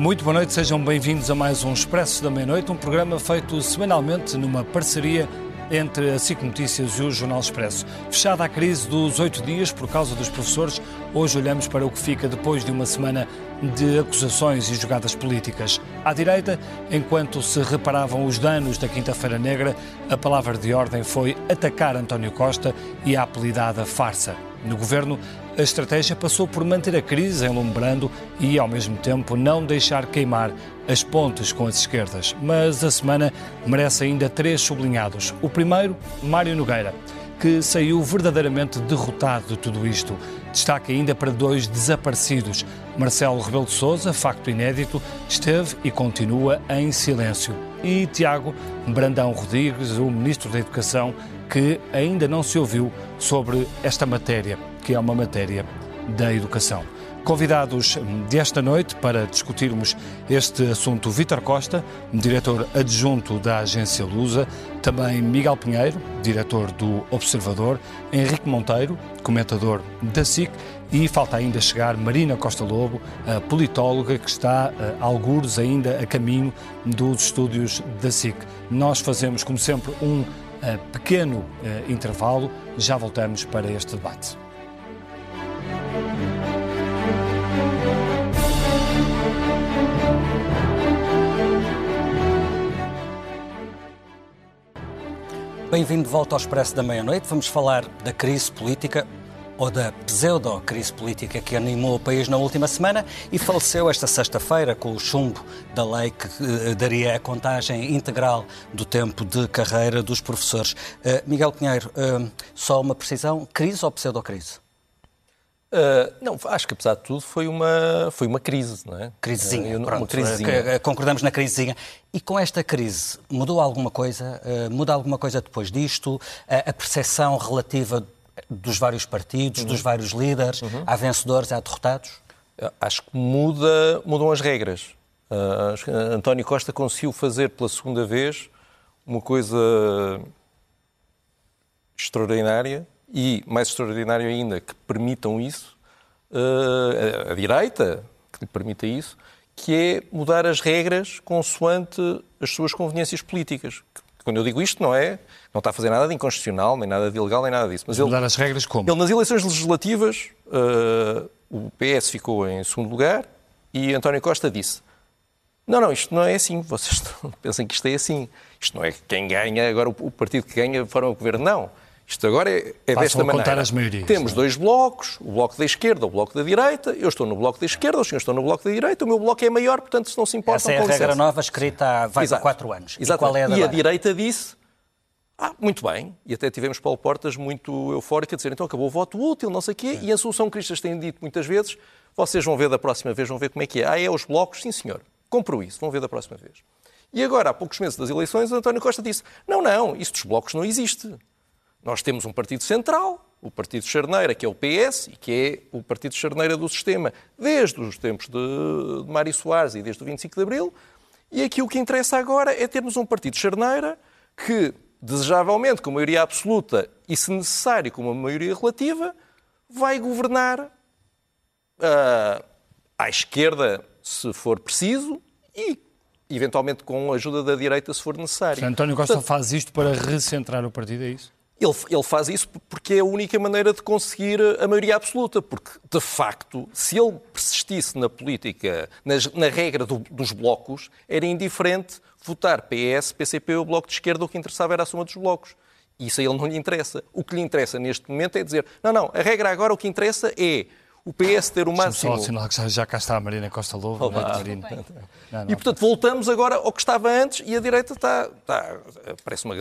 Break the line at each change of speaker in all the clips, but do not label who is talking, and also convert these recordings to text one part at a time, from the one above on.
Muito boa noite, sejam bem-vindos a mais um Expresso da Meia-Noite, um programa feito semanalmente numa parceria entre a SIC Notícias e o Jornal Expresso. Fechada a crise dos oito dias por causa dos professores, hoje olhamos para o que fica depois de uma semana de acusações e jogadas políticas. À direita, enquanto se reparavam os danos da Quinta-feira Negra, a palavra de ordem foi atacar António Costa e a apelidada farsa. No governo, a estratégia passou por manter a crise enlumbrando e, ao mesmo tempo, não deixar queimar as pontes com as esquerdas. Mas a semana merece ainda três sublinhados. O primeiro, Mário Nogueira, que saiu verdadeiramente derrotado de tudo isto. Destaque ainda para dois desaparecidos. Marcelo Rebelo de Sousa, facto inédito, esteve e continua em silêncio. E Tiago Brandão Rodrigues, o Ministro da Educação, que ainda não se ouviu sobre esta matéria, que é uma matéria da educação. Convidados desta noite para discutirmos este assunto, Vítor Costa, diretor adjunto da agência Lusa, também Miguel Pinheiro, diretor do Observador, Henrique Monteiro, comentador da SIC, e falta ainda chegar Marina Costa Lobo, a politóloga que está, a algures, ainda a caminho dos estúdios da SIC. Nós fazemos, como sempre, um pequeno intervalo, já voltamos para este debate. Bem-vindo de volta ao Expresso da Meia-Noite. Vamos falar da crise política ou da pseudo-crise política que animou o país na última semana e faleceu esta sexta-feira com o chumbo da lei que uh, daria a contagem integral do tempo de carreira dos professores. Uh, Miguel Pinheiro, uh, só uma precisão, crise ou pseudo-crise?
Uh, não, acho que apesar de tudo foi uma, foi uma crise, não é?
Crisezinha, uh, pronto, uma crisezinha. concordamos na crisezinha. E com esta crise, mudou alguma coisa? Uh, muda alguma coisa depois disto? a percepção relativa dos vários partidos, uhum. dos vários líderes, uhum. há vencedores, há derrotados?
Acho que muda, mudam as regras. António Costa conseguiu fazer pela segunda vez uma coisa extraordinária e, mais extraordinário ainda, que permitam isso, uh, a, direita, que lhe permita isso, que é mudar as regras consoante as suas conveniências políticas. Quando eu digo isto, não é. Não está a fazer nada de inconstitucional, nem nada de ilegal, nem nada disso.
Mas, Mas mudar ele, as regras como?
Ele, nas eleições legislativas, uh, o PS ficou em segundo lugar e António Costa disse: Não, não, isto não é assim. Vocês pensam que isto é assim. Isto não é quem ganha, agora o partido que ganha forma o governo. Não. Isto agora é, é desta maneira.
As maiorias,
Temos
não?
dois blocos, o bloco da esquerda, o bloco da direita. Eu estou no bloco da esquerda, os senhores estão no bloco da direita. O meu bloco é maior, portanto, se não se importam,
Essa é a regra nova escrita há vai Exato. quatro anos.
Exato. E, qual é a, e a direita disse, ah, muito bem. E até tivemos Paulo Portas muito eufórico a dizer, então acabou o voto útil, não sei o quê. É. E a solução que Cristas têm dito muitas vezes, vocês vão ver da próxima vez, vão ver como é que é. Ah, é os blocos? Sim, senhor. Compro isso, vão ver da próxima vez. E agora, há poucos meses das eleições, António Costa disse, não, não, isso dos blocos não existe. Nós temos um partido central, o Partido Charneira, que é o PS, e que é o Partido Charneira do sistema, desde os tempos de, de Mário Soares e desde o 25 de Abril. E aqui o que interessa agora é termos um Partido Charneira que, desejavelmente com maioria absoluta e, se necessário, com uma maioria relativa, vai governar uh, à esquerda, se for preciso, e eventualmente com a ajuda da direita, se for necessário.
António Costa Portanto, faz isto para recentrar o partido, é isso?
Ele, ele, faz isso porque é a única maneira de conseguir a maioria absoluta, porque, de facto, se ele persistisse na política, na, na regra do, dos blocos, era indiferente votar PS, PCP ou Bloco de Esquerda, o que interessava era a soma dos blocos. Isso a ele não lhe interessa. O que lhe interessa neste momento é dizer, não, não, a regra agora o que interessa é o PS ter o máximo...
Só sinal que já, já cá está a Marina Costa Lobo.
Olá. Marina. Não, não. E, portanto, voltamos agora ao que estava antes e a direita está... está parece uma,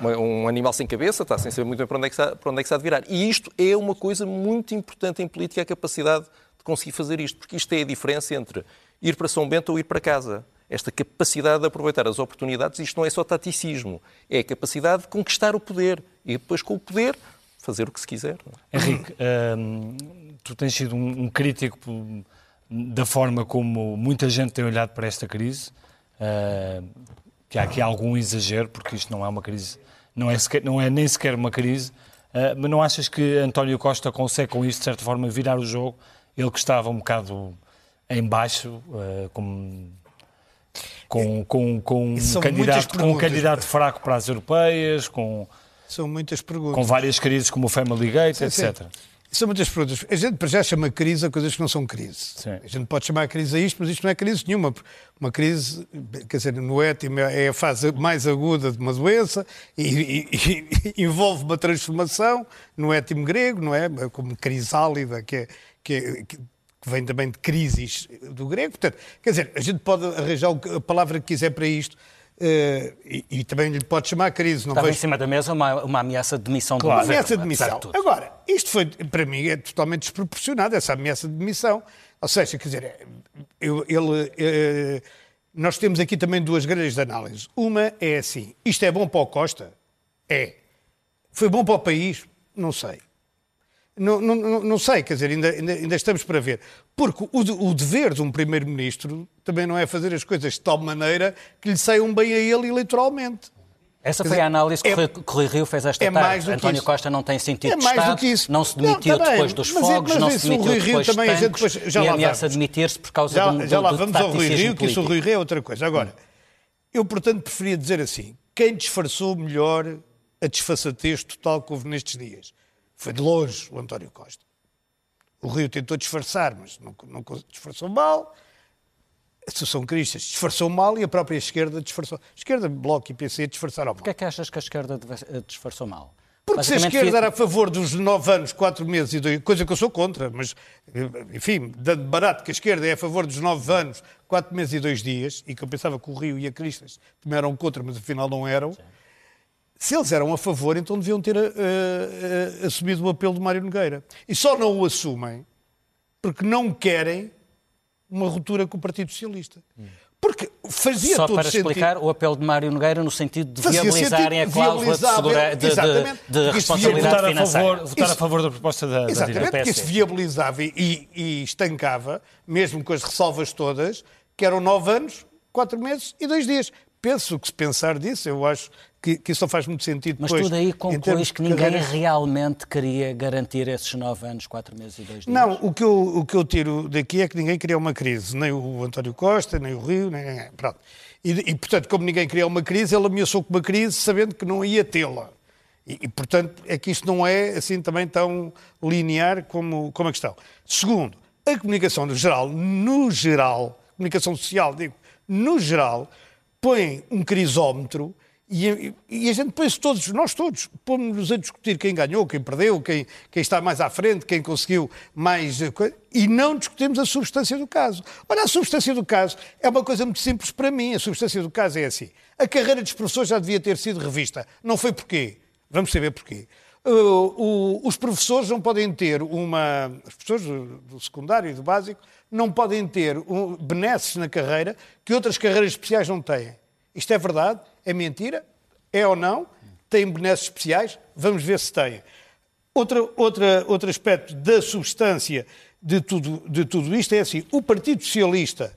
uma, um animal sem cabeça, está sem saber muito bem para onde, é que está, para onde é que está de virar. E isto é uma coisa muito importante em política, a capacidade de conseguir fazer isto, porque isto é a diferença entre ir para São Bento ou ir para casa. Esta capacidade de aproveitar as oportunidades, isto não é só taticismo, é a capacidade de conquistar o poder e depois, com o poder, fazer o que se quiser.
Henrique, hum, tu tens sido um, um, crítico da forma como muita gente tem olhado para esta crise, uh, que há aqui algum exagero, porque isto não é uma crise, não é, sequer, não é nem sequer uma crise, uh, mas não achas que António Costa consegue com isto, de certa forma, virar o jogo? Ele que estava um bocado em baixo, uh, com, com, com, com, um candidato, com um candidato fraco para as europeias, com,
são muitas perguntas.
com várias crises como o Family Gate,
Sim,
etc.
sim. São muitas perguntas. A gente para já chama crise a coisas que não são crise.
Sim.
A gente pode chamar crise a isto, mas isto não é crise nenhuma. Uma crise, quer dizer, no étimo é a fase mais aguda de uma doença e, e- e envolve uma transformação no étimo grego, não é? Como crisálida, que, é, que, é- que vem também de crises do grego. Portanto, quer dizer, a gente pode arranjar a palavra que quiser para isto eh, e, e também lhe pode chamar crise. Não
Estava em
vejo
cima da mesa uma, uma ameaça de demissão do
uma
governo.
ameaça de demissão.
tudo.
Agora, isto foi, para mim, é totalmente desproporcionado, essa ameaça de demissão. Ou seja, quer dizer, é, eu- ele, eh, nós temos aqui também duas grelhas de análise. Uma é assim: isto é bom para o Costa? É. Foi bom para o país? Não sei. Não, não, não, sei, quer dizer, ainda, ainda, ainda estamos para ver. Porque o, o dever de um Primeiro-Ministro também não é fazer as coisas de tal maneira que lhe saiam bem a ele eleitoralmente.
Essa foi a análise que
é-
o Rui- Rio fez esta
é
tarde.
do
António
isso.
Costa não tem sentido
É
de
mais
Estado,
do que isso.
não se demitiu
Não, tá
depois dos
mas é-
fogos,
mas
não se
isso o
demitiu
Rui Rio
depois dos
também, a gente
tanques
depois- já
e ameaça demitir-se por causa
Já,
um
já
do-
lá
do
vamos ao Rui Rio, que isso o. Rui Rio é outra coisa. Agora, eu, portanto, preferia dizer assim: quem disfarçou melhor a desfaçatez total que houve nestes dias foi de longe o António Costa. O Rio tentou disfarçar, mas não, não disfarçou mal. A Associação Cristas disfarçou mal e a própria esquerda disfarçou. Esquerda, Bloco e PC disfarçaram mal.
Porquê é que achas que a esquerda eh, disfarçou mal?
Porque se a esquerda
fi-
era a favor dos nove anos, quatro meses e dois, coisa que eu sou contra, mas, eh, enfim, dando barato que a esquerda é a favor dos nove anos, quatro meses e dois dias, e que eu pensava que o Rio e a Cristas também eram contra, mas afinal não eram, se eles eram a favor, então deviam ter eh, eh, assumido o apelo de Mário Nogueira. E só não o assumem porque não querem uma ruptura com o Partido Socialista. Porque fazia
Só
todo
para
sentido.
explicar o apelo de Mário Nogueira no sentido de viabilizarem a
sentido,
cláusula de, segura- de- de-
exatamente,
de
isso
responsabilidade
Votar, a
financeira.
favor, votar a favor da proposta da, da
Exatamente,
direita.
porque isso viabilizava e, e estancava, mesmo com as ressalvas todas, que eram nove anos, quatro meses e dois dias. Penso que se pensar disso, eu acho que, que isso não faz muito sentido
Mas
depois.
tudo aí concluís que ninguém realmente queria garantir esses nove anos, quatro meses e dois dias.
Não, o que, eu, o que eu tiro daqui é que ninguém queria uma crise. Nem o António Costa, nem o Rio, nem. Pronto. E, e, portanto, como ninguém queria uma crise, ele ameaçou com uma crise sabendo que não ia tê-la. E, e, portanto, é que isto não é assim também tão linear como, como a questão. Segundo, a comunicação no geral, no geral, comunicação social, digo, no geral, põe um crisómetro e, e a gente põe-se todos, nós todos, pomos-nos a discutir quem ganhou, quem perdeu, quem, quem está mais à frente, quem conseguiu mais. eh, E não discutimos a substância do caso. Olha, a substância do caso é uma coisa muito simples para mim. A substância do caso é assim. A carreira dos professores já devia ter sido revista. Não foi porquê. Vamos saber porquê. Uh, o- os professores não podem ter uma. Os professores do, do secundário e do básico não podem ter um, benesses na carreira que outras carreiras especiais não têm. Isto é verdade? É mentira? É ou não? Têm benesses especiais? Vamos ver se têm. Outra, outra, outro aspecto da substância de tudo, de tudo isto é assim: o Partido Socialista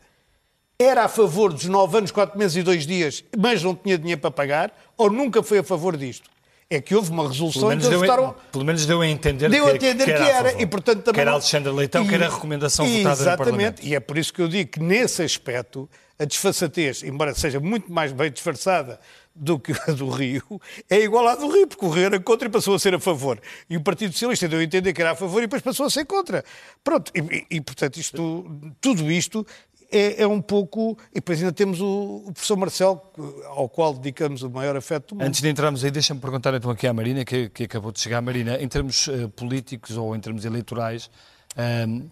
era a favor dos nove anos, quatro meses e dois dias, mas não tinha dinheiro para pagar, ou nunca foi a favor disto? É que houve uma resolução em que eles votaram.
pelo menos deu a entender
Deu
que,
a entender que,
a
era,
favor.
e portanto também.
Quer
não-
Alexandre Leitão,
E-
quer a recomendação votada no
Exatamente,
Parlamento.
e é por isso que eu digo que nesse aspecto a desfaçatez, embora seja muito mais bem disfarçada do que a do Rio, é igual à do Rio, porque o Rio era contra e passou a ser a favor. E o Partido Socialista deu a entender que era a favor e depois passou a ser contra. Pronto, e, e- portanto isto, tudo isto é, é um pouco. E depois ainda temos o, o professor Marcelo, ao qual dedicamos o maior afeto do mundo.
Antes de entrarmos aí, deixa-me perguntar então aqui à Marina, que, que acabou de chegar. Marina, em termos eh, políticos ou em termos eleitorais, ehm,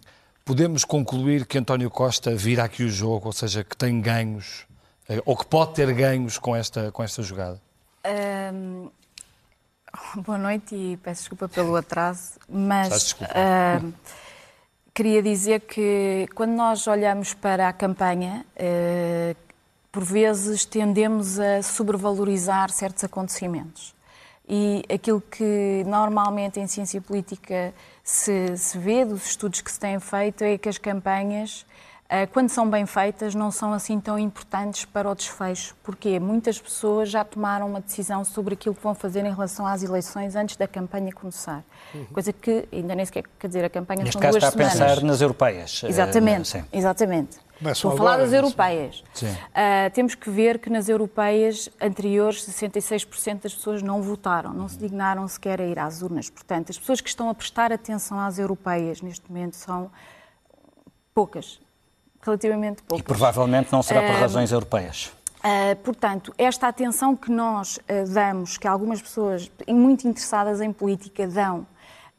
podemos concluir que António Costa vira aqui o jogo, ou seja, que tem ganhos, eh, ou que pode ter ganhos com esta, com esta jogada?
Ahm, boa noite e peço desculpa pelo atraso, mas ahm, queria dizer que quando nós olhamos para a campanha, eh, por vezes tendemos a sobrevalorizar certos acontecimentos. E aquilo que normalmente em ciência política se, se vê, dos estudos que se têm feito, é que as campanhas Uh, quando são bem feitas, não são assim tão importantes para o desfecho. Porque muitas pessoas já tomaram uma decisão sobre aquilo que vão fazer em relação às eleições antes da campanha começar. Uhum. Coisa que ainda nem sequer, quer dizer, a campanha
Neste
são
caso
duas
está
semanas.
a pensar nas europeias.
Exatamente,
Uh,
exatamente.
Começam
Estou a falar das europeias. Uh, temos que ver que nas europeias anteriores, 66% das pessoas não votaram, não se dignaram sequer a ir às urnas. Portanto, as pessoas que estão a prestar atenção às europeias neste momento são poucas, relativamente
E
poucas.
provavelmente não será por razões europeias.
Uh, portanto, esta atenção que nós uh, damos, que algumas pessoas muito interessadas em política dão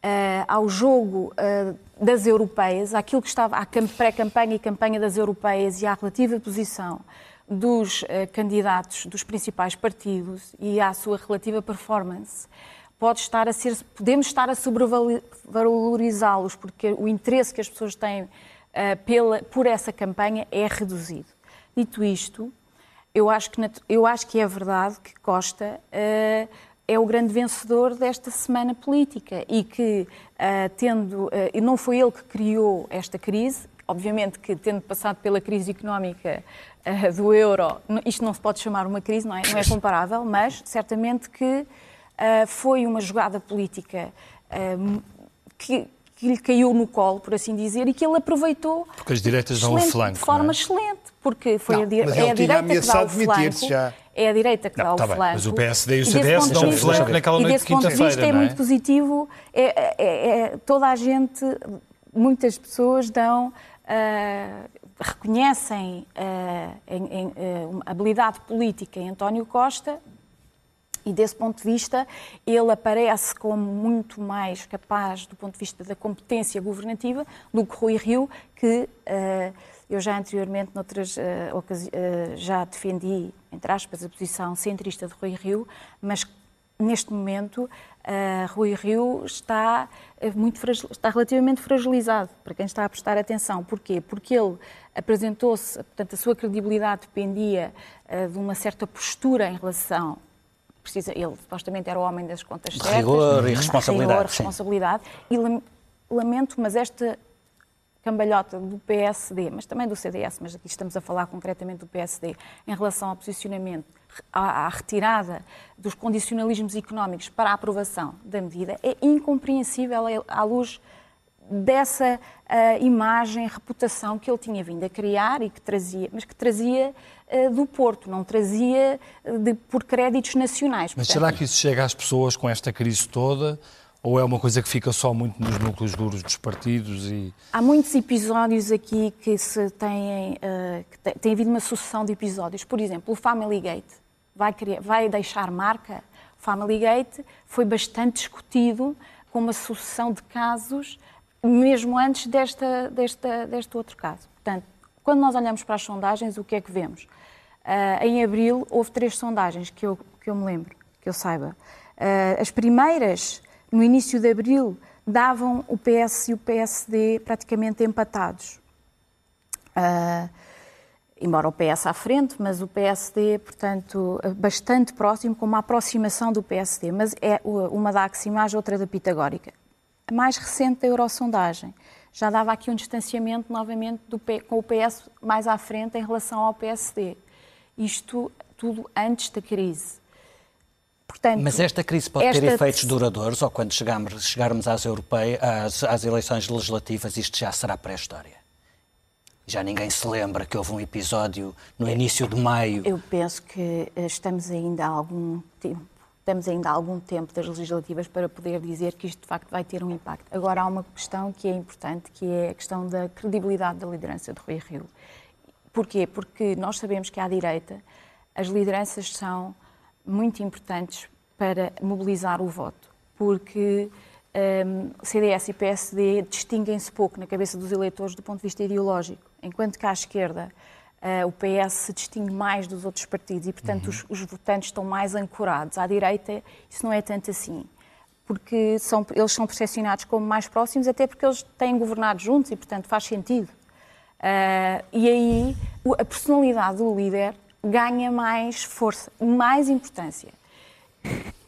uh, ao jogo uh, das europeias, àquilo que estava à cam- pré-campanha e campanha das europeias e à relativa posição dos uh, candidatos dos principais partidos e à sua relativa performance, pode estar a ser, podemos estar a sobrevalorizá-los, porque o interesse que as pessoas têm pela, por essa campanha é reduzido. Dito isto, eu acho que, eu acho que é verdade que Costa é o grande vencedor desta semana política e que, eh, tendo. eh, e não foi ele que criou esta crise, obviamente que, tendo passado pela crise económica eh, do euro, isto não se pode chamar uma crise, não é, não é comparável, mas certamente que foi uma jogada política que, que lhe caiu no colo, por assim dizer, e que ele aproveitou
Porque as direitas dão o flanco,
de forma
é?
excelente, porque foi
Não,
a, di-
mas
é a direita que dá o flanco.
já.
É a direita que
Não,
dá
tá
o
bem,
flanco.
mas o PSD e o
desse
CDS dão
vista-
flanco naquela
E
noite
desse
de
ponto de vista
quinta-feira,
é
é?
muito positivo. É, é- é- é- toda a gente, muitas pessoas dão, ah, reconhecem ah, em- em, uma habilidade política em António Costa e desse ponto de vista, ele aparece como muito mais capaz, do ponto de vista da competência governativa, do que Rui Rio, que eu já anteriormente, noutras eh, ocasi- eh, já defendi, entre aspas, a posição centrista de Rui Rio, mas neste momento eh, Rui Rio está, eh, muito está relativamente fragilizado, para quem está a prestar atenção. Porquê? Porque ele apresentou-se, portanto, a sua credibilidade dependia de uma certa postura em relação precisa, ele supostamente era o homem das contas certas.
rigor e
de
responsabilidade,
rigor,
sim.
responsabilidade. E lam- lamento, mas esta cambalhota do PSD, mas também do CDS, mas aqui estamos a falar concretamente do PSD, em relação ao posicionamento, à, à retirada dos condicionalismos económicos para a aprovação da medida, é incompreensível à luz dessa ah, imagem, reputação que ele tinha vindo a criar e que trazia, mas que trazia ah, do Porto, não trazia ah, de- por créditos nacionais.
Mas
Portanto,
será que isso chega às pessoas com esta crise toda? Ou é uma coisa que fica só muito nos núcleos duros dos partidos e
Há muitos episódios aqui que se têm, eh, que te- tem havido uma sucessão de episódios. Por exemplo, o Family Gate vai, criar- vai deixar marca. O Family Gate foi bastante discutido com uma sucessão de casos, mesmo antes desta, desta, deste outro caso. Portanto, quando nós olhamos para as sondagens, o que é que vemos? Ah, em abril houve três sondagens que eu, que eu me lembro, que eu saiba. Ah, as primeiras, no início de abril, davam o PS e o PSD praticamente empatados. Ah, embora o PS à frente, mas o PSD, portanto, bastante próximo, com uma aproximação do PSD. Mas é uma da Aximage, outra da Pitagórica. A mais recente da Eurosondagem já dava aqui um distanciamento novamente do com o PS mais à frente em relação ao PSD. Isto tudo antes da crise. Portanto,
Mas esta crise pode ter
esta-
efeitos duradouros ou quando chegarmos, chegarmos às, europeias, às, às eleições legislativas isto já será pré-história? Já ninguém se lembra que houve um episódio no início de maio.
Eu penso que eh, estamos ainda há algum tempo, estamos ainda há algum tempo das legislativas para poder dizer que isto de facto vai ter um impacto. Agora há uma questão que é importante, que é a questão da credibilidade da liderança de Rui Rio. Porquê? Porque nós sabemos que à direita as lideranças são muito importantes para mobilizar o voto, porque hum, CDS e PSD distinguem-se pouco na cabeça dos eleitores do ponto de vista ideológico, enquanto que à esquerda ah, o PS se distingue mais dos outros partidos e, portanto, os, os votantes estão mais ancorados. À direita, isso não é tanto assim, porque são, eles são percepcionados como mais próximos, até porque eles têm governado juntos e, portanto, faz sentido. Ah, e aí a personalidade do líder ganha mais força, mais importância.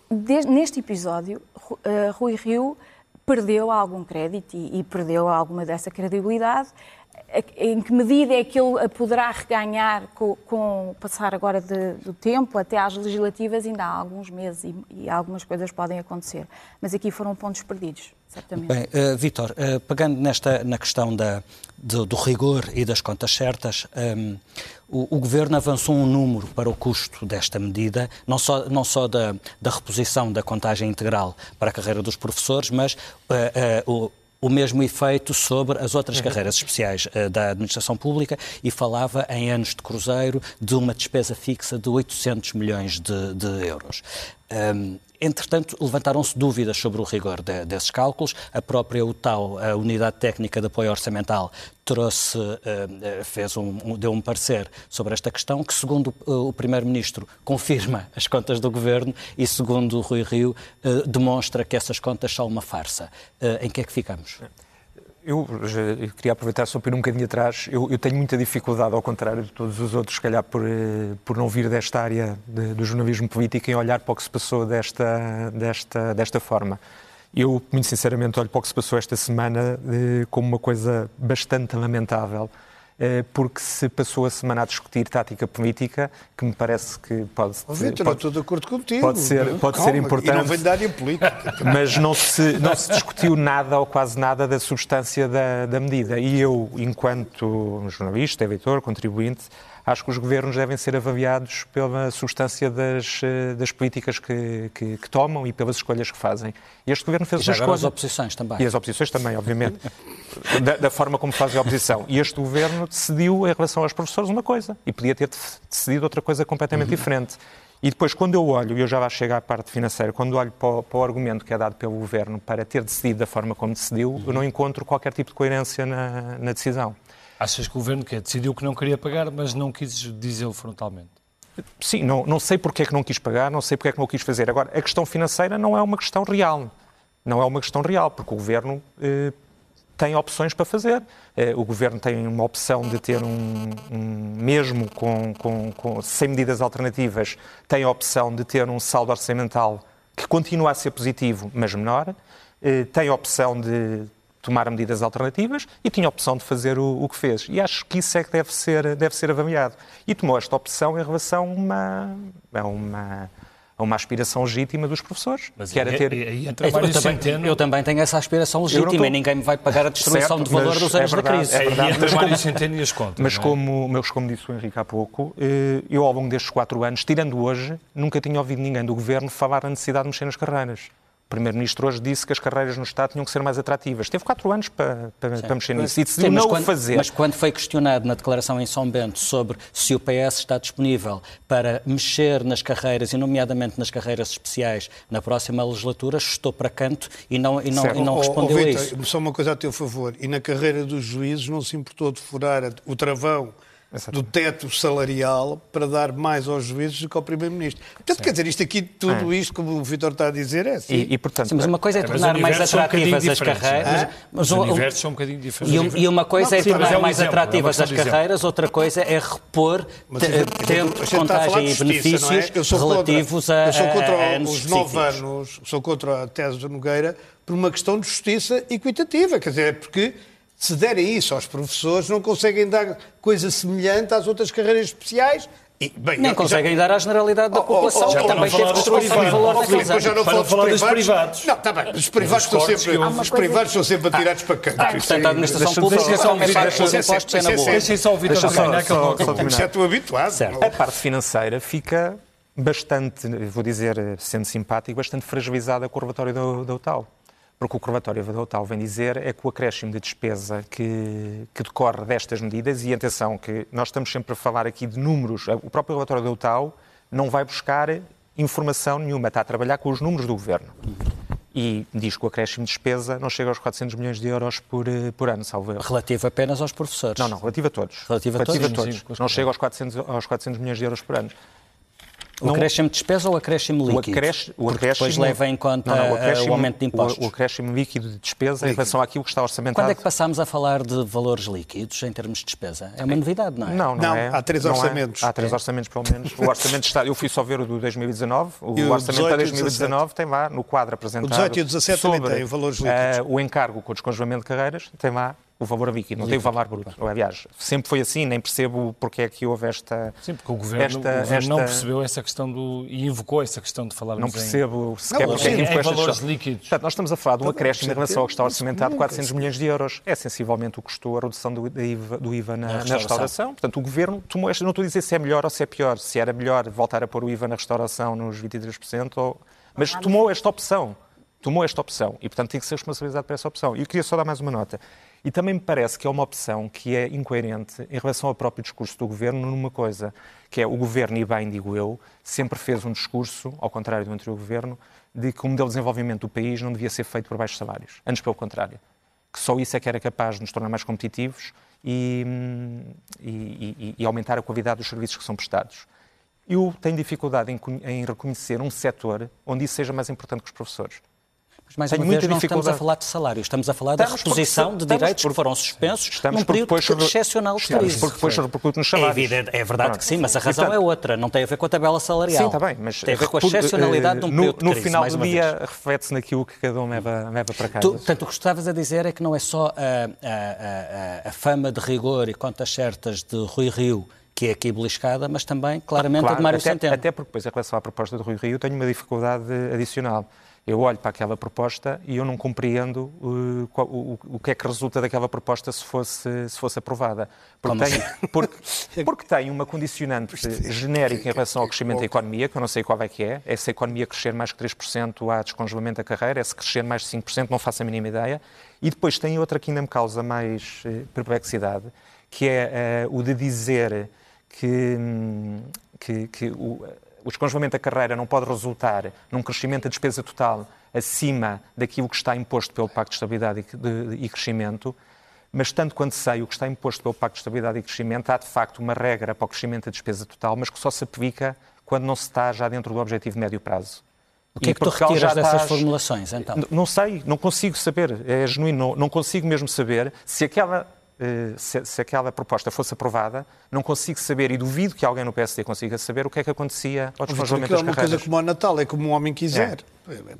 Des- neste episódio, ah, Rui Rio perdeu algum crédito e, e perdeu alguma dessa credibilidade em que medida é que ele poderá reganhar com, com o passar agora de, do tempo até às legislativas? Ainda há alguns meses e, e, algumas coisas podem acontecer. Mas aqui foram pontos perdidos, certamente.
Bem, uh, Vítor, uh, pegando nesta, na questão da, do, do, rigor e das contas certas, um, ehm, o, o, Governo avançou um número para o custo desta medida, não só, não só da, da reposição da contagem integral para a carreira dos professores, mas uh, o mesmo efeito sobre as outras uhum. carreiras especiais uh, da administração pública e falava em anos de cruzeiro de uma despesa fixa de 800 milhões de, de euros. Um, Entretanto, levantaram-se dúvidas sobre o rigor de, desses cálculos. A própria UTAU, a Unidade Técnica de Apoio Orçamental, trouxe, uh, fez um, deu um parecer sobre esta questão que, segundo o Primeiro-Ministro, confirma as contas do Governo e, segundo o Rui Rio, demonstra que essas contas são uma farsa. em que é que ficamos?
Eu, queria aproveitar só para ir um bocadinho atrás. Eu, eu, tenho muita dificuldade, ao contrário de todos os outros, se calhar por, eh, por não vir desta área de, do jornalismo político, em olhar para o que se passou desta, desta, desta forma. Eu, muito sinceramente, olho para o que se passou esta semana eh, como uma coisa bastante lamentável. Eh, porque se passou a semana a discutir tática política, que me parece que pode
ser. Vitor,
pode,
estou de acordo contigo.
Pode ser, pode Calma, ser importante. E
não vem da área política.
Mas não se, não se discutiu nada ou quase nada da substância da, da medida. E eu, enquanto jornalista, editor, contribuinte, acho que os governos devem ser avaliados pela substância das, eh, das políticas que, que, que, tomam e pelas escolhas que fazem.
E este governo fez e uma escolha. as oposições também.
E as oposições também, obviamente, da, da, forma como fazem a oposição. E este governo decidiu, em relação aos professores, uma coisa e podia ter decidido outra coisa completamente uhum. diferente. E depois, quando eu olho, e eu já vou chegar à parte financeira, quando olho para o, para o, argumento que é dado pelo Governo para ter decidido da forma como decidiu, uhum. eu não encontro qualquer tipo de coerência na, na decisão.
Achas que o governo decidiu que não queria pagar, mas não quis dizê-lo frontalmente?
Sim, não, não sei porque é que não quis pagar, não sei porque é que não quis fazer. Agora, a questão financeira não é uma questão real. Não é uma questão real, porque o governo eh, tem opções para fazer. Eh, o governo tem uma opção de ter um, um mesmo com, com, com, sem medidas alternativas, tem a opção de ter um saldo orçamental que continua a ser positivo, mas menor. Eh, tem a opção de tomar medidas alternativas e tinha a opção de fazer o, o, que fez. E acho que isso é que deve ser, deve ser avaliado. E tomou esta opção em relação a uma, a uma, a uma aspiração legítima dos professores,
mas que era ter... E,
eu, também, eu também tenho essa aspiração legítima tô... e ninguém me vai pagar a destruição certo, de valor dos anos é verdade, da crise.
É verdade, mas, como, Centeno e as contas,
mas, é? como, mas como disse o Henrique há pouco, eh, eu ao longo destes quatro anos, tirando hoje, nunca tinha ouvido ninguém do Governo falar da necessidade de mexer nas carreiras. Primeiro-Ministro hoje disse que as carreiras no Estado tinham que ser mais atrativas. Teve quatro anos para, para, para mexer nisso e decidiu Sim, não
quando,
o fazer.
Mas quando foi questionado na declaração em São Bento sobre se o PS está disponível para mexer nas carreiras, e nomeadamente nas carreiras especiais, na próxima legislatura, estou para canto e não, e não, e não respondeu oh, oh, Victor, a isso.
Só uma coisa a teu favor. E na carreira dos juízes não se importou de furar o travão. Do teto salarial para dar mais aos juízes do que ao Primeiro-Ministro. Portanto, Sim. quer dizer, isto aqui, tudo é. isto, como o Vitor está a dizer, é assim.
E, e portanto, Sim, mas uma coisa é, é tornar mais atrativas um as carreiras.
É? Mas, os universos são um bocadinho diferentes.
E, e uma coisa não, é tornar é um mais exemplo, atrativas é as carreiras, outra coisa é repor tempo de contagem e benefícios relativos a,
Eu sou contra os nove anos, sou contra a tese de Nogueira por uma questão de justiça equitativa, quer dizer, porque se derem isso aos professores, não conseguem dar coisa semelhante às outras carreiras especiais
e, bem, Nem conseguem já... dar à generalidade da população, oh, oh, oh, também teve destruição de valor naqueles
anos. Já não falo dos privados. Não, está bem, os privados, estão sempre, os privados são sempre atirados para canto.
Ah, portanto, a administração pública deixa só ouvir os impostos é na boa.
Deixem só ouvir terminar, que eu
Já estou habituado.
A parte financeira fica bastante, vou dizer, sendo simpático, bastante fragilizada com o relatório da UTAL porque o que o Curvatório Vadotal vem dizer é que o acréscimo de despesa que, que, decorre destas medidas, e atenção, que nós estamos sempre a falar aqui de números, o próprio relatório da UTAU não vai buscar informação nenhuma, está a trabalhar com os números do Governo. E diz que o acréscimo de despesa não chega aos 400 milhões de euros por, por ano, salvo erro.
Relativo apenas aos professores?
Não, não, relativo a todos.
Relativo a relativo todos? A
todos. Não chega aos 400, aos 400 milhões de euros por ano.
O não, acréscimo de despesa ou o acréscimo líquido? O, acréscimo, o acréscimo, depois leva em conta não, não, o, o, aumento de impostos.
O, o acréscimo líquido de despesa líquido. em relação àquilo que está orçamentado.
Quando é que passámos a falar de valores líquidos em termos de despesa? É uma novidade, não é?
Não, não, não é. Há três orçamentos.
É. Há três é. orçamentos, pelo menos. O orçamento de Estado, eu fui só ver o do 2019. O, o orçamento de 2019 tem lá no quadro apresentado.
O 18 e o 17 sobre, também tem valores líquidos.
Uh, o encargo com o descongelamento de carreiras tem lá o valor líquido, não tem o valor bruto. Aliás, sempre foi assim, nem percebo porque é que houve esta.
Sim, porque o governo,
esta,
o governo
esta...
não percebeu essa questão do. e invocou essa questão de falarmos
Não percebo sequer
Não,
porque é que
em,
invocou
em
esta
valores
questão.
líquidos.
Portanto, nós estamos a falar de um acréscimo em relação ao que está orçamentado de
nunca
400
se-
milhões de euros. É sensivelmente o que custou a redução do, da IVA, do IVA na, na
restauração.
restauração. Portanto, o Governo tomou esta... Não estou a dizer se é melhor ou se é pior, se era melhor voltar a pôr o IVA na restauração nos 23%, ou... mas tomou esta opção. Tomou esta opção e, portanto, tem que ser responsabilizado por essa opção. E eu queria só dar mais uma nota. E também me parece que é uma opção que é incoerente em relação ao próprio discurso do Governo numa coisa, que é o Governo, e bem digo eu, sempre fez um discurso, ao contrário do anterior Governo, de que o modelo de desenvolvimento do país não devia ser feito por baixos salários. Antes, pelo contrário. Que só isso é que era capaz de nos tornar mais competitivos e, hum, e- e- aumentar a qualidade dos serviços que são prestados. Eu tenho dificuldade em, em reconhecer um setor onde isso seja mais importante que os professores.
Mas, mais
Tenho
uma vez, não estamos a falar de salários, estamos a falar da
Estamos porque-
reposição de direitos que
porque-
foram suspensos
Estamos
num período
depois
excepcional de crise.
porque depois repercute nos
É
salários.
evidente, é verdade
Pronto.
que sim, mas a razão
portanto,
é outra, não tem a ver com a tabela salarial.
Sim, está bem, mas
tem a ver com a excepcionalidade de um
eh,
período de
no, no
crise,
final do dia reflete-se naquilo que cada um leva, leva para casa.
Tu, portanto, o que estavas a dizer é que não é só a, a- a- a fama de rigor e contas certas de Rui Rio que é aqui beliscada, mas também, claramente, a de Mário
até,
Centeno.
até porque depois, em relação à proposta do Rui Rio, tenho uma dificuldade adicional. Eu olho para aquela proposta e eu não compreendo uh, qual- o, o que é que resulta daquela proposta se fosse, se fosse aprovada. Porque tem, porque, porque tem uma condicionante genérica em relação ao crescimento da economia, que eu não sei qual é que é. É se a economia crescer mais que 3%, há descongelamento da carreira. É se crescer mais de 5%, não faço a mínima ideia. E depois tem outra que ainda me causa mais eh, perplexidade, que é eh, o de dizer que, que, que o, o descongelamento da carreira não pode resultar num crescimento da despesa total acima daquilo que está imposto pelo Pacto de Estabilidade e, de- e Crescimento, mas tanto quanto sei, o que está imposto pelo Pacto de Estabilidade e Crescimento há de facto uma regra para o crescimento da despesa total, mas que só se aplica quando não se está já dentro do objetivo de médio prazo.
O que é
E
que tu
Portugal
retiras
já
dessas
estás-
formulações, então?
N- Não sei, não consigo saber, é genuíno, não, não consigo mesmo saber se aquela, se, se aquela proposta fosse aprovada, não consigo saber e duvido que alguém no PSD consiga saber o que é que acontecia ao
Vitor,
descongelamento
aquilo é
das
uma coisa
carreiras.
como o Natal, é como um homem quiser.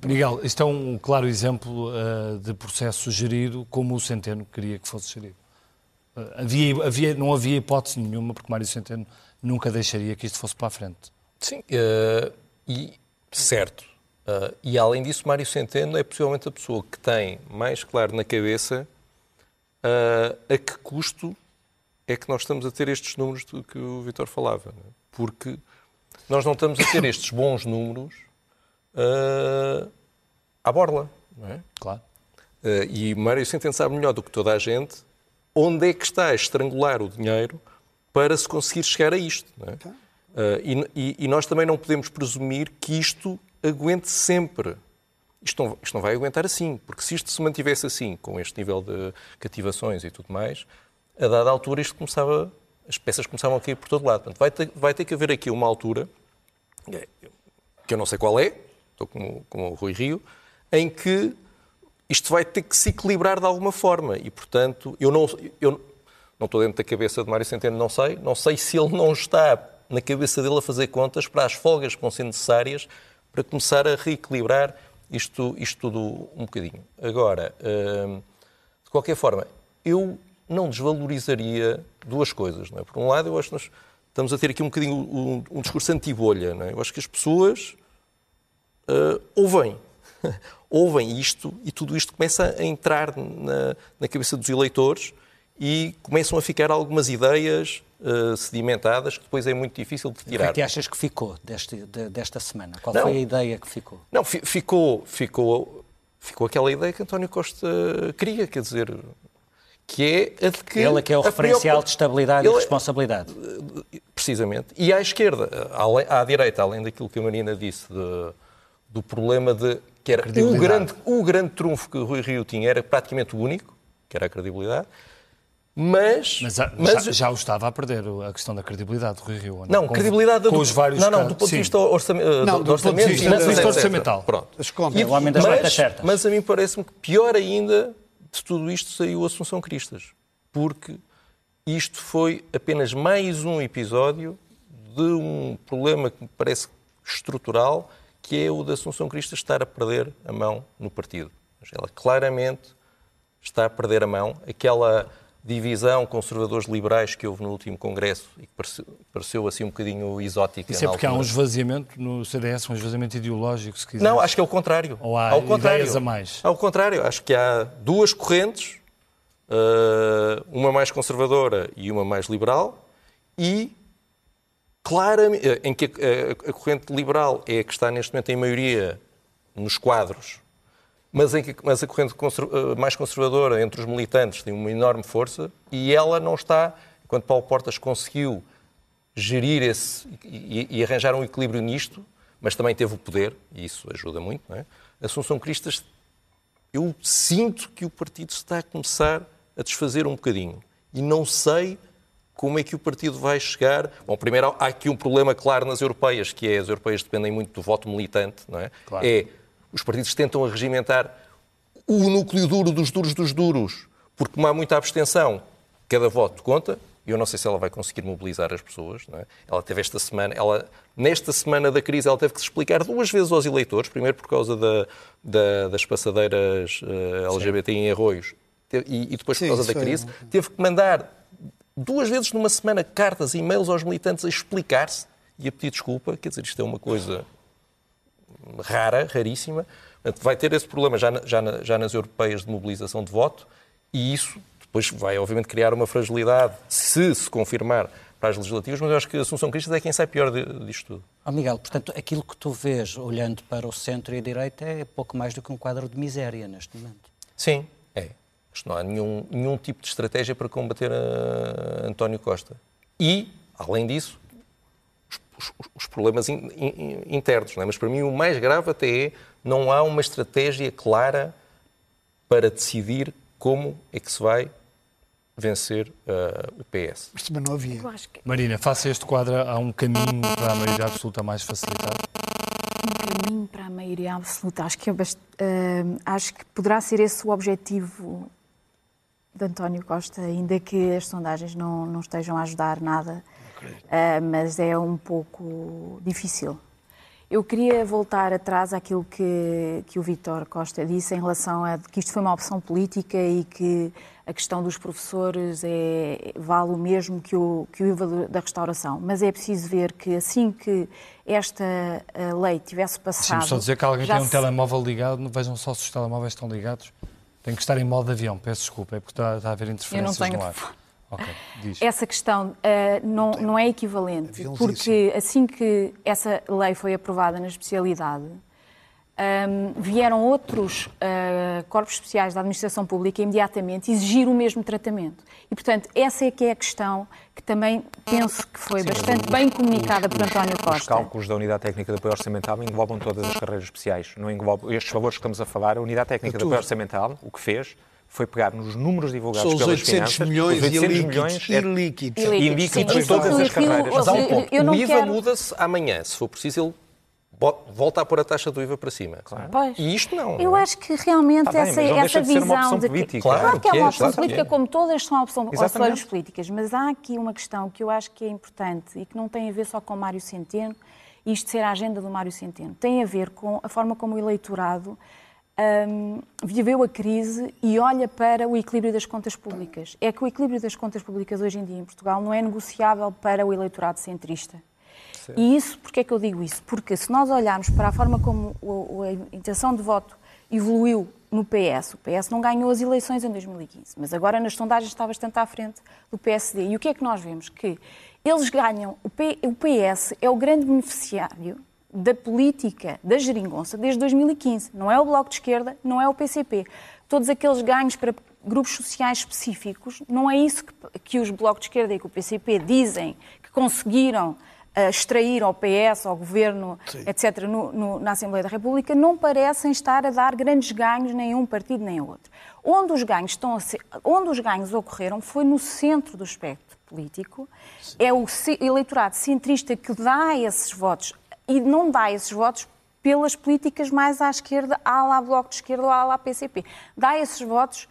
Miguel, isto é um claro exemplo uh, de processo gerido como o Centeno queria que fosse gerido. Uh, havia, havia, não havia hipótese nenhuma, porque Mário Centeno nunca deixaria que isto fosse para a frente.
Sim, eh, e certo. Eh, e além disso, Mário Centeno é possivelmente a pessoa que tem mais claro na cabeça eh, a que custo é que nós estamos a ter estes números do que o Vitor falava. não é? Porque nós não estamos a ter estes bons números eh, à borla. Não é?
Claro.
Eh, e Mário Centeno sabe melhor do que toda a gente onde é que está a estrangular o dinheiro para se conseguir chegar a isto. não é? E, e- e nós também não podemos presumir que isto aguente sempre. Isto não, isto não vai aguentar assim, porque se isto se mantivesse assim, com este nível de cativações e tudo mais, a dada altura isto começava, as peças começavam a cair por todo lado. Portanto, vai ter, vai ter que haver aqui uma altura, que eu não sei qual é, estou como, como o Rui Rio, em que isto vai ter que se equilibrar de alguma forma. E, portanto, eu não, eu não estou dentro da cabeça de Mário Centeno, não sei. Não sei se ele não está na cabeça dele a fazer contas para as folgas que vão ser necessárias para começar a reequilibrar isto, isto tudo um bocadinho. Agora, hum, de qualquer forma, eu não desvalorizaria duas coisas. É? Por um lado, eu acho que nós estamos a ter aqui um bocadinho um, um discurso anti-bolha. É? Eu acho que as pessoas uh, ouvem. ouvem isto e tudo isto começa a entrar na, na cabeça dos eleitores e começam a ficar algumas ideias uh, sedimentadas que depois é muito difícil de
O que é
tirar.
que achas que ficou deste- de- desta semana? Qual
Não.
foi a ideia que ficou?
Não, fi- ficou, ficou, ficou aquela ideia que António Costa queria, quer dizer, que é a de que...
Ele é que é o referencial
preocupa-
de estabilidade e
Ele-
responsabilidade.
Precisamente. E à esquerda, além- à direita, além daquilo que a Marina disse, de- do problema de que era o grande, o grande trunfo que o Rui Rio tinha, era praticamente o único, que era a credibilidade, mas...
Mas, já,
mas-
já, já o estava a perder a questão da credibilidade do Rui Rio. não,
não,
Com-
credibilidade
com
do,
os vários
não, não, do ponto de vista orçame- do,
Não,
do
ponto de vista
orçamental.
Pronto.
As contas.
E-
O homem das
mas,
certas.
mas a mim parece-me que pior ainda de tudo isto saiu Assunção Cristas, porque isto foi apenas mais um episódio de um problema que me parece estrutural, que é o da Assunção Cristas estar a perder a mão no partido. Mas ela claramente está a perder a mão. Aquela divisão conservadores-liberais que houve no último Congresso e que pareceu, pareceu assim um bocadinho exótica.
Isso é porque há um esvaziamento no CDS, um esvaziamento ideológico, se quiser.
Não, acho que é o contrário.
Ou há
Ao contrário.
a mais?
Ao contrário, acho que há duas correntes, eh, uma mais conservadora e uma mais liberal, e claramente, eh, em que a, a corrente liberal é a que está neste momento em maioria nos quadros, mas, em que, mas a corrente eh, mais conservadora entre os militantes tem uma enorme força e ela não está, enquanto Paulo Portas conseguiu gerir esse e, e arranjar um equilíbrio nisto, mas também teve o poder, e isso ajuda muito, não é? Assunção Cristas, eu sinto que o partido está a começar a desfazer um bocadinho. E não sei como é que o partido vai chegar. Bom, primeiro há aqui um problema claro nas europeias, que é as europeias dependem muito do voto militante, não é?
Claro.
É os partidos tentam regimentar o núcleo duro dos duros dos duros, porque como há muita abstenção, cada voto conta. Eu não sei se ela vai conseguir mobilizar as pessoas. É? Ela teve esta semana, ela, nesta semana da crise, ela teve que se explicar duas vezes aos eleitores. Primeiro por causa da, da- das passadeiras eh, LGBT em arroios e, e depois por
Sim,
causa da crise.
um-
Teve que mandar duas vezes numa semana cartas e e-mails aos militantes a explicar-se e a pedir desculpa. Quer dizer, isto é uma coisa rara, raríssima. Portanto, vai ter esse problema já, na- já, na- já nas europeias de mobilização de voto e isso depois vai, obviamente, criar uma fragilidade, se se confirmar para as legislativas, mas eu acho que a Assunção Cristas é quem sai pior disto tudo.
Ó Miguel, portanto, aquilo que tu vês olhando para o centro e a direita é pouco mais do que um quadro de miséria neste momento.
Sim, é. Que não há nenhum, nenhum tipo de estratégia para combater António Costa. E, além disso, os, os- problemas in- in- internos. Não é? Mas para mim o mais grave até é não há uma estratégia clara para decidir como é que se vai vencer ah, o PS.
Mas também não havia.
Que
Marina, face a este quadro, há um caminho para a maioria absoluta mais facilitado?
um caminho para a maioria absoluta. Acho que, é bast- eh, acho que poderá ser esse o objetivo de António Costa, ainda que as sondagens não, não estejam a ajudar nada, eh, mas é um pouco difícil. Eu queria voltar atrás àquilo que, que o Vítor Costa disse em relação a que isto foi uma opção política e que a questão dos professores é, vale o mesmo que o, que o IVA da restauração. Mas é preciso ver que assim que esta eh, lei tivesse passado...
Deixa-me só dizer que alguém tem um
se-
telemóvel ligado, não vejam só se os telemóveis estão ligados. Tem que estar em modo de avião, peço desculpa, é porque está, está a haver interferências no ar.
Telefone.
Ok, diz.
Essa questão eh, não, não é equivalente, porque assim que essa lei foi aprovada na especialidade, ahm, vieram outros ah, corpos especiais da administração pública imediatamente exigir o mesmo tratamento. E, portanto, essa é que é a questão que também penso que foi bastante bem comunicada por António
Os
Costa.
cálculos da Unidade Técnica de Apoio Orçamental englobam todas as carreiras especiais. Não englobam estes valores que estamos a falar. A Unidade Técnica de. Apoio Orçamental, o que fez foi pegar nos números divulgados
São os
pelas
800
finanças,
milhões
os
e
800
líquidos.
milhões
E
é-
líquidos.
E líquidos,
para
isso
todas as carreiras.
Mas há um ponto. o IVA
quero-
muda-se amanhã. Se for preciso, ele volta a pôr a taxa do IVA para cima.
Pois.
E isto não.
Eu
não é?
acho que realmente
Tá bem,
essa,
de
visão
opção
de que,
política.
Claro
Claro que é
que é,
uma opção
claro
política,
é.
como todas são opção, opções políticas, mas há aqui uma questão que eu acho que é importante e que não tem a ver só com Mário Centeno, isto ser a agenda do Mário Centeno, tem a ver com a forma como o eleitorado hum, viveu a crise e olha para o equilíbrio das contas públicas. É que o equilíbrio das contas públicas hoje em dia em Portugal não é negociável para o eleitorado centrista. E isso, porquê é que eu digo isso? Porque se nós olharmos para a forma como a intenção de voto evoluiu no PS, o PS não ganhou as eleições em 2015, mas agora nas sondagens está bastante à frente do PSD. E o que é que nós vemos? Que eles ganham, o PS é o grande beneficiário da política da geringonça desde 2015. Não é o Bloco de Esquerda, não é o PCP. Todos aqueles ganhos para grupos sociais específicos, não é isso que, que os Bloco de Esquerda e que o PCP dizem que conseguiram ah, extrair ao PS, ao Governo, etc., no- no- na Assembleia da República, não parecem estar a dar grandes ganhos nem a um partido nem a outro. Onde os ganhos, estão ser- onde os ganhos ocorreram foi no centro do espectro político. É o eleitorado centrista que dá esses votos e não dá esses votos pelas políticas mais à esquerda, à lá Bloco de Esquerda ou à lá PCP. Dá esses votos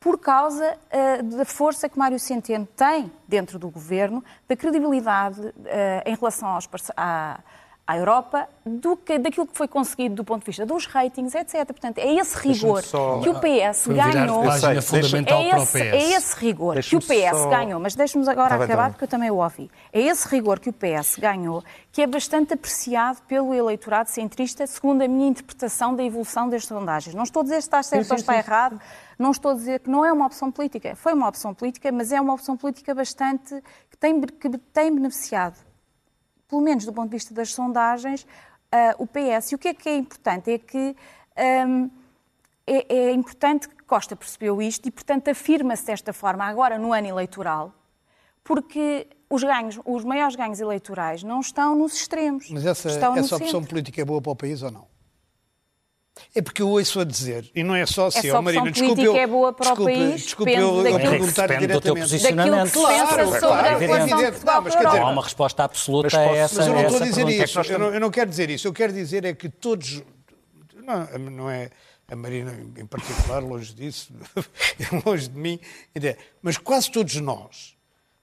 por causa eh, da força que Mário Centeno tem dentro do governo, da credibilidade eh, em relação aos, parce- à- à Europa do que, daquilo que foi conseguido do ponto de vista dos ratings, etc. Portanto, é esse rigor
só-
que o PS
Foi virar
ganhou.
sei,
fundamental
É
para o
esse,
PS.
é esse rigor que o PS
só-
ganhou, mas deixe-me agora
Tá bem,
acabar
tá
porque eu também o ouvi. É esse rigor que o PS ganhou que é bastante apreciado pelo eleitorado centrista, segundo a minha interpretação da evolução das sondagens. Não estou a dizer se está certo ou está errado, não estou a dizer que não é uma opção política. Foi uma opção política, mas é uma opção política bastante que tem, que tem beneficiado pelo menos do ponto de vista das sondagens, ah, o PS. E o que é que é importante? É que ahm, é, é importante que Costa percebeu isto e, portanto, afirma-se desta forma agora no ano eleitoral, porque os ganhos, os maiores ganhos eleitorais não estão nos extremos.
Mas essa, essa opção
centro.
política é boa para o país ou não? É porque eu ouço a dizer, e não é só se ó, Marina,
opção
desculpe
política
eu,
é boa para o
desculpe,
país,
desculpe
depende
eu, eu perguntar
Depende do teu
diretamente.
posicionamento.
Daquilo que se pensa
Claro,
sobre
claro,
a
é evidente. Não, mas quer dizer,
Não há uma resposta absoluta
Mas
a essa
Mas eu não estou a dizer isso. Eu não, eu não quero dizer isso. Eu quero dizer é que todos. Não, não é a Marina em particular, longe disso, é longe de mim. Mas quase todos nós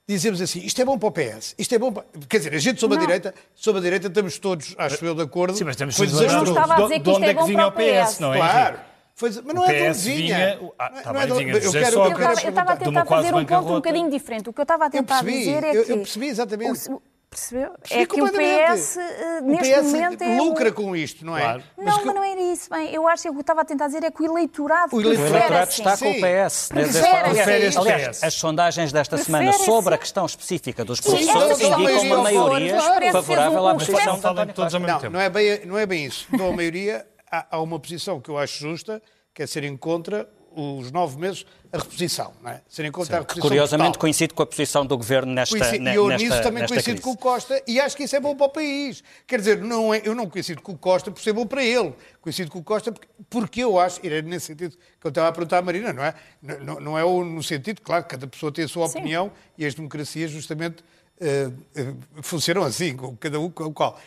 dizemos assim: isto é bom para o PS, isto é bom para. Quer dizer, a gente sob a direita, sob a direita estamos todos, acho eu, de acordo.
Sim, mas temos
Foi
de
não estava a dizer
de
que isto
onde
é
é que
bom
vinha o
para o
PS, não é?
Claro. Foi, mas
O
não é de onde
PS
vinha.
ah,
Não é-
tá
não é
bem,
de onde-
vinha de
eu quero, quero
estava, eu estava a tentar fazer um ponto um bocadinho diferente. O que eu estava a tentar
percebi,
dizer é
eu-
que...
eu percebi exatamente.
o- percebeu?
Percebi
é que o. PS, eh,
O
neste
PS
momento, é
lucra
o-
com isto, não é?
Claro.
Mas
Não,
que-
mas não era isso. Bem, eu acho que o que eu estava a tentar dizer é que o eleitorado
O
O
eleitorado
assim.
está com o. PS.
Prefere
Aliás,
assim.
Aliás, as sondagens desta semana sobre a
assim.
questão específica dos professores indicam uma
maioria
favorável
um-
à
um
posição de António
todos
Não, é bem, não é bem isso. Então, a maioria, há, há uma posição que eu acho justa, que é serem contra os nove meses a reposição. Não é? Serem contra a
Que
reposição
curiosamente
total.
coincide com a posição do governo nesta,
Coincide- E eu
nesta,
nisso também coincido
crise.
com o Costa e acho que isso é bom para o país. Quer dizer, não é, eu não coincido com o Costa por ser bom para ele. Coincido com o Costa porque, porque eu acho, e era nesse sentido que eu estava a perguntar à Marina, não é? Não, não- é o- no sentido, claro, que cada pessoa tem a sua
Sim.
opinião e as democracias justamente eh, eh, funcionam assim, com cada um com o qual.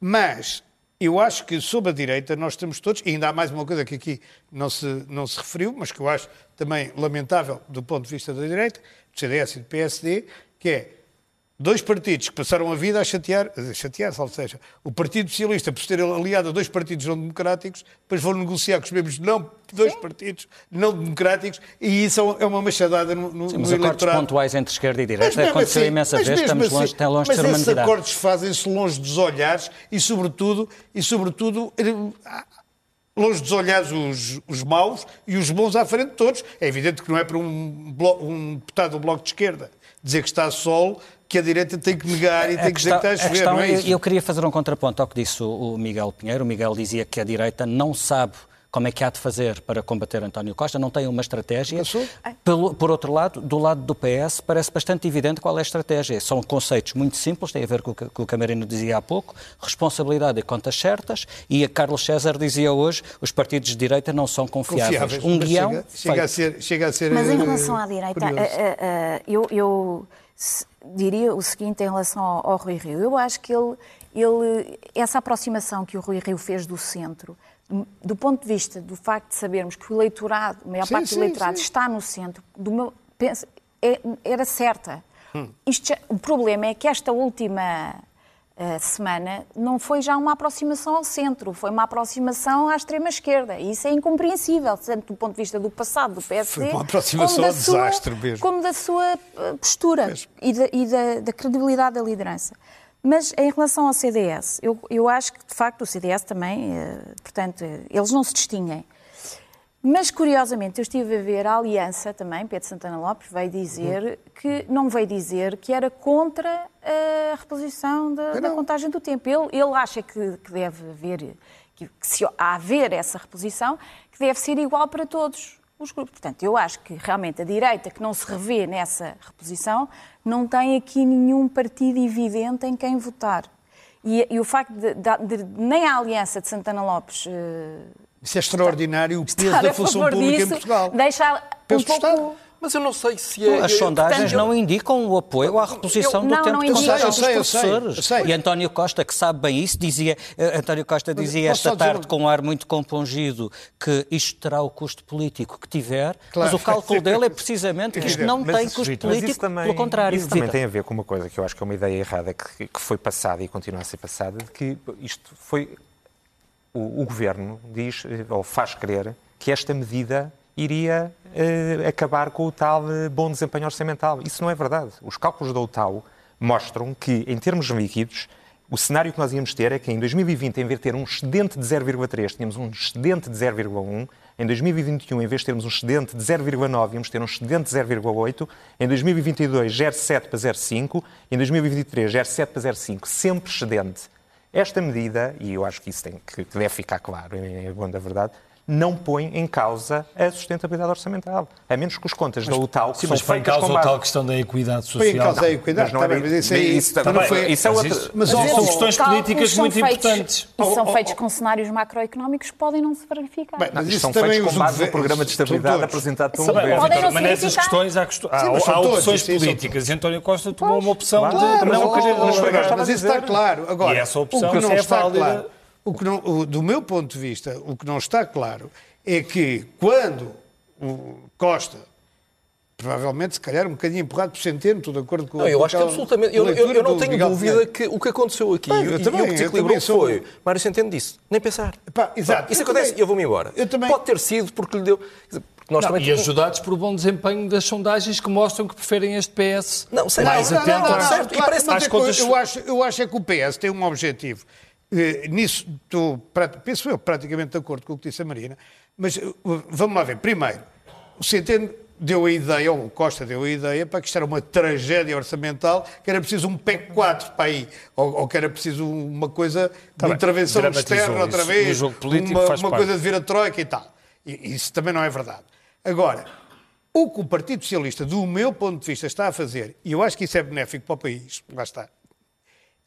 Mas eu acho que sob a direita nós estamos todos, e ainda há mais uma coisa que aqui não se, não se referiu, mas que eu acho também lamentável do ponto de vista da direita, do CDS e do PSD, que é dois partidos que passaram a vida a chatear, a chatear ou seja, o Partido Socialista, por se ter aliado a dois partidos não democráticos, depois vão negociar com os mesmos não, dois partidos não democráticos, e isso é uma machadada no, no,
Sim,
no
mas acordos
eleitorado.
pontuais entre esquerda e direita aconteceu
assim-
imensa
mas
vez, estamos longe,
assim-
longe de
mas
ser uma
esses acordos fazem-se longe dos olhares e, sobretudo, e, sobretudo eh, longe dos olhares os, os maus e os bons à frente de todos. É evidente que não é para um, um deputado do Bloco de Esquerda dizer que está a sol que a direita tem que negar e tem que dizer que está a chover,
questão-
não é
eu-
isso?
Eu queria fazer um contraponto ao que disse o o Miguel Pinheiro. O Miguel dizia que a direita não sabe como é que há de fazer para combater António Costa, não tem uma estratégia.
Passou.
Pelo- por outro lado, do lado do PS, parece bastante evidente qual é a estratégia. São conceitos muito simples, têm a ver com o que, o Marina dizia há pouco, responsabilidade e contas certas, e a Carlos César dizia hoje, os partidos de direita não são confiáveis.
Confiáveis,
Um
mas
guião
chega, chega, a ser, chega a ser.
Mas em
eh,
relação à direita,
curioso.
eh, eh, eu, eu se- diria o seguinte em relação ao, ao Rui Rio. Eu acho que ele, ele, essa aproximação que o Rui Rio fez do centro, do ponto de vista do facto de sabermos que o eleitorado, a maior
Sim,
parte
sim,
do eleitorado
sim.
está no centro, do meu, penso, é- era certa.
Hum.
Isto o problema é que esta última semana não foi já uma aproximação ao centro, foi uma aproximação à extrema-esquerda. E isso é incompreensível, tanto do ponto de vista do passado do PSD,
Foi uma aproximação
como da
ao
sua-
desastre mesmo.
como da sua eh, postura e, da, e da- da credibilidade da liderança. Mas em relação ao CDS, eu, eu acho que de facto o CDS também, eh, portanto, eh, eles não se distinguem. Mas, curiosamente, eu estive a ver a Aliança também, Pedro Santana Lopes veio dizer que não veio dizer que era contra a reposição da, da contagem do tempo. Ele, ele acha que, que deve haver, que, que se haver essa reposição, que deve ser igual para todos os grupos. Portanto, eu acho que realmente a direita que não se revê nessa reposição não tem aqui nenhum partido evidente em quem votar. E, e o facto de, de- de nem a Aliança de Santana Lopes eh,
Isso é extraordinário, o peso da função pública
disso,
em Portugal.
deixa um
Peso do
pouco...
Estado.
Mas eu não sei se é.
As
eu-
sondagens
portanto,
não indicam o apoio à reposição
eu-
do
não,
tempo
não
de
Eu
dos
sei, sei, eu sei,
professores.
eu sei.
E António Costa, que sabe bem isso, dizia, eh, António Costa dizia
só
esta
dizer
tarde
um-
com um ar muito compungido que isto terá o custo político que tiver,
Claro.
mas o cálculo dele é precisamente que isto não
Mas
tem custo
mas
político,
também-
pelo contrário.
Isso também tem a ver com uma coisa que eu acho que é uma ideia errada que, que foi passada e continua a ser passada, de que isto foi. O, o governo diz, eh, ou faz crer, que esta medida iria eh, acabar com o tal eh, bom desempenho orçamental. Isso não é verdade. Os cálculos da UTAU mostram que, em termos líquidos, o cenário que nós íamos ter é que em 2020, em vez de ter um excedente de 0,3, tínhamos um excedente de 0,1. Em 2021, em vez de termos um excedente de 0,9, íamos ter um excedente de 0,8. Em 2022, 0,7 para 0,5. Em 2023, 0,7 para 0,5. Sempre excedente. Esta medida, e eu acho que isso tem que, deve ficar claro, em é bom da verdade, não põe em causa a sustentabilidade orçamental. A menos que as contas da UTAU, que
Sim,
são
mas põe em causa a tal questão da equidade social.
Põe em causa a equidade,
Mas não é
mas isso aí
isso
então
também-
não foi-
isso é
Mas
outra...
isso-
Mas,
Mas isso são questões políticas
são
muito
feitos-
importantes.
E são feitos com cenários macroeconómicos que podem não se verificar.
Bem, mas isso
são
também
feitos
os
com base no programa de estabilidade apresentado pelo governo.
Não
mas nessas questões há,
mas
opções
são
políticas. E António Costa tomou uma opção de
mas
não querer não
mas isso está claro. Agora,
E essa opção
o que não
é
está claro, o que não, o- do meu ponto de vista, o que não está claro é que quando o Costa, provavelmente, se calhar, um bocadinho empurrado por Centeno, estou de acordo com
Não, eu
com
acho que absolutamente. Eu, eu- eu não tenho
Miguel
dúvida
Pinheiro.
que o que aconteceu aqui
Bem,
e,
eu
e
também,
o que desequilibrou
sou-
foi. Mário Centeno disse: nem pensar.
Pá, exato.
Isso
Eu
acontece
também-
e eu vou-me embora.
Eu também-
Pode ter sido porque lhe deu. Nós
Não,
também
e ajudados por bom desempenho das sondagens que mostram que preferem este PS
Não, sei
mais
lá, não,
atento
não, não,
às-
certo, e
Claro,
parece
às
é que
contas.
eu, acho, eu acho é que o PS tem um objetivo. Eh, nisso estou, penso eu, praticamente de acordo com o que disse a Marina. Mas eh, vamos lá ver. Primeiro, o Centeno deu a ideia, ou o Costa deu a ideia, para que isto era uma tragédia orçamental, que era preciso um PEC 4 para aí, ou, ou que era preciso uma coisa de
Tá
intervenção externa outra vez, uma, uma coisa de vir a troika e tal. E, isso também não é verdade. Agora, o que o Partido Socialista, do meu ponto de vista, está a fazer, e eu acho que isso é benéfico para o país, lá está,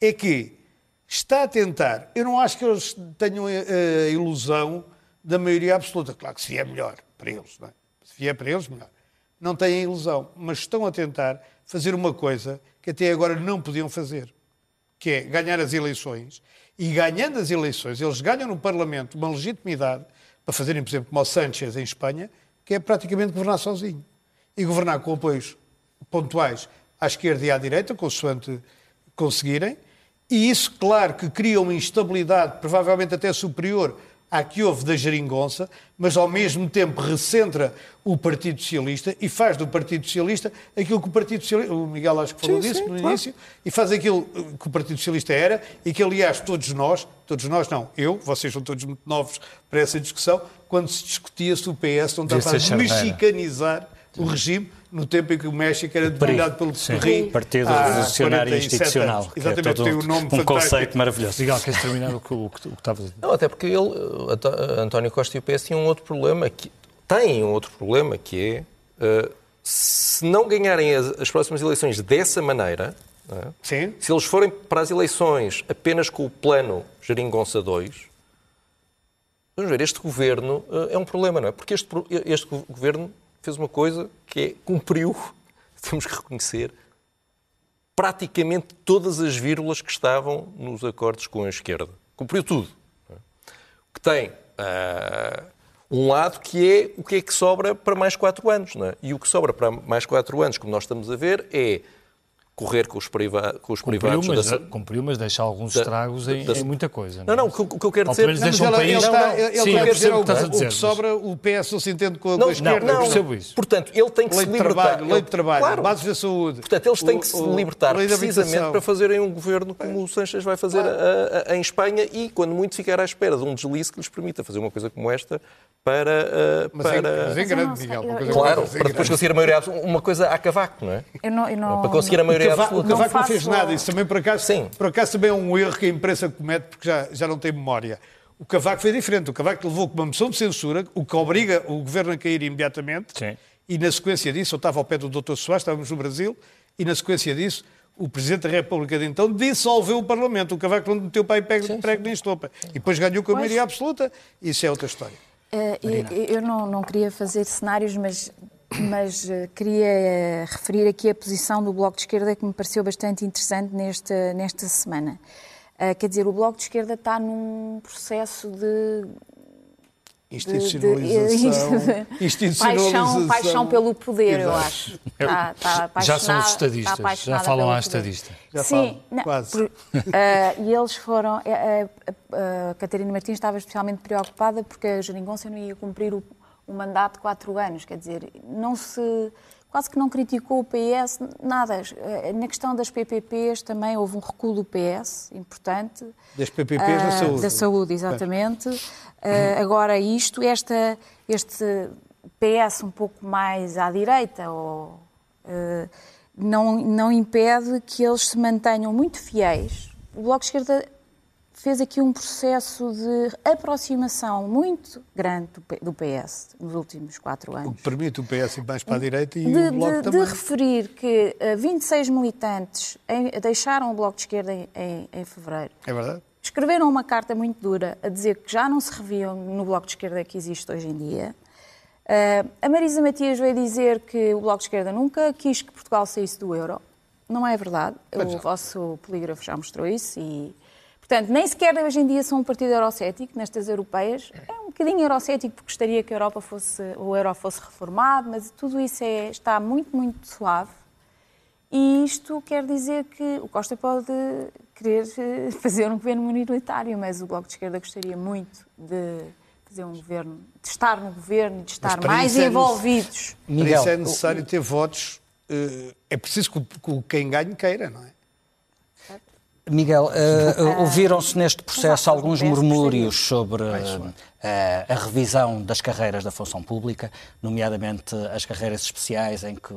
é que está a tentar. Eu não acho que eles tenham a, a ilusão da maioria absoluta. Claro que se vier melhor para eles, não é? Se vier para eles, melhor. Não têm a ilusão, mas estão a tentar fazer uma coisa que até agora não podiam fazer, que é ganhar as eleições. E ganhando as eleições, eles ganham no Parlamento uma legitimidade para fazerem, por exemplo, como o Sánchez em Espanha, que é praticamente governar sozinho. E governar com apoios pontuais à esquerda e à direita, consoante conseguirem. E isso, claro, que cria uma instabilidade provavelmente até superior à que houve da geringonça, mas ao mesmo tempo recentra o Partido Socialista e faz do Partido Socialista aquilo que o Partido Socialista, o Miguel acho que falou
Sim,
disso
sim,
no
claro.
início, e faz aquilo que o Partido Socialista era e que, aliás, todos nós, todos nós não, eu, vocês são todos muito novos para essa discussão, quando se discutia se o PS não estava a mexicanizar o regime no tempo em que o México era dominado pelo PRI.
Partido Revolucionário
47
Institucional, é
Exatamente,
todo
tem um nome
um
fantástico.
conceito maravilhoso.
Miguel, queres terminar o que, o que, o que estavas a dizer?
Não, até porque ele, eh, Anto- António Costa e o PS tinham um outro problema, que, têm um outro problema, que é, eh, se não ganharem as, as próximas eleições dessa maneira, é?
Sim.
se eles forem para as eleições apenas com o plano Geringonça 2, vamos ver, este governo eh, é um problema, não é? Porque este, este go- governo fez uma coisa que é, cumpriu, temos que reconhecer, praticamente todas as vírgulas que estavam nos acordos com a esquerda. Cumpriu tudo. é? O que tem ah, um lado que é o que é que sobra para mais quatro anos. É? E o que sobra para mais quatro anos, como nós estamos a ver, é correr com os, priva com os
Cumpriu
privados.
mas,
da-
cumpriu, mas deixa alguns
da-
estragos em,
da-
em muita coisa.
Não, não, o que, o que eu quero dizer...
Não, mas
um
ele
país-
está, ele
sim,
está
eu
a dizer
o
o,
que estás a
o
dizer,
que sobra, o PS não se entende com a, com
Não,
a esquerda.
não, não.
Percebo isso.
Portanto, ele tem que
Lei
se
de
libertar.
trabalho, lei
Ele-
de trabalho,
Claro.
bases da saúde.
Portanto, eles têm
O-
que se
o-
libertar
lei
precisamente para fazerem um governo como o Sanches vai fazer a- a- a- em Espanha e, quando muito, ficar à espera de um deslize que lhes permita fazer uma coisa como esta para... uh,
Mas é,
para...
mas é
não
grande, Miguel.
Claro, para depois conseguir a maioria. Uma coisa a cavaco, não é? Para conseguir a
O
maioria
Cavaco, o. Cavaco não, fez nada, isso também por acaso,
Sim.
por acaso também é um erro que a imprensa comete porque já, já não tem memória. O Cavaco foi diferente. O Cavaco levou com uma moção de censura, o que obriga o governo a cair imediatamente.
Sim.
E na sequência disso, eu estava ao pé do Dr. Soares, estávamos no Brasil, e na sequência disso, o Presidente da República de então dissolveu o Parlamento. O Cavaco não meteu para aí prego, prego nem estopa. E depois ganhou com a maioria absoluta. Isso é outra história.
Eh, e- e eu não, não queria fazer cenários, mas mas uh, queria uh, referir aqui a posição do Bloco de Esquerda que me pareceu bastante interessante nesta, nesta semana. Uh, quer dizer, o Bloco de Esquerda está num processo de
Institucionalização.
De, de, institucionalização. Paixão, paixão pelo poder, Exato. eu acho. Está, está
já são os estadistas, já falam à estadista.
Já
Sim,
não, quase.
Por, uh, e eles foram. A, a, a, Catarina Martins estava especialmente preocupada porque a Jeringonça não ia cumprir o, o mandato de quatro anos. Quer dizer, não se quase que não criticou o PS, nada. Na questão das PPPs também houve um recuo do PS, importante.
Das PPPs uh, da saúde.
Da saúde, exatamente. Uh, agora isto, esta, este PS um pouco mais à direita, ou, não, não impede que eles se mantenham muito fiéis. O Bloco de Esquerda fez aqui um processo de aproximação muito grande do PS nos últimos quatro anos. O
que permite o PS ir mais para a direita e
de,
o Bloco
de,
também.
De referir que 26 militantes em, deixaram o Bloco de Esquerda em, em, em fevereiro.
É verdade.
Escreveram uma carta muito dura a dizer que já não se reviam no Bloco de Esquerda que existe hoje em dia. Uh, a Marisa Matias veio dizer que o Bloco de Esquerda nunca quis que Portugal saísse do euro. Não é verdade. Pois o vosso polígrafo já mostrou isso e Portanto, nem sequer hoje em dia são um partido eurocético nestas europeias. É um bocadinho eurocético porque gostaria que a Europa fosse, o euro fosse reformado, mas tudo isso é, está muito, muito suave. E isto quer dizer que o Costa pode querer eh, fazer um governo minoritário, mas o Bloco de Esquerda gostaria muito de fazer um governo, de estar no governo, de estar mais é envolvidos.
É, para isso é necessário ter votos. Eh, é preciso que quem ganhe queira, não é?
Miguel, uh, ouviram-se neste processo alguns murmúrios sobre uh, a revisão das carreiras da função pública, nomeadamente as carreiras especiais em que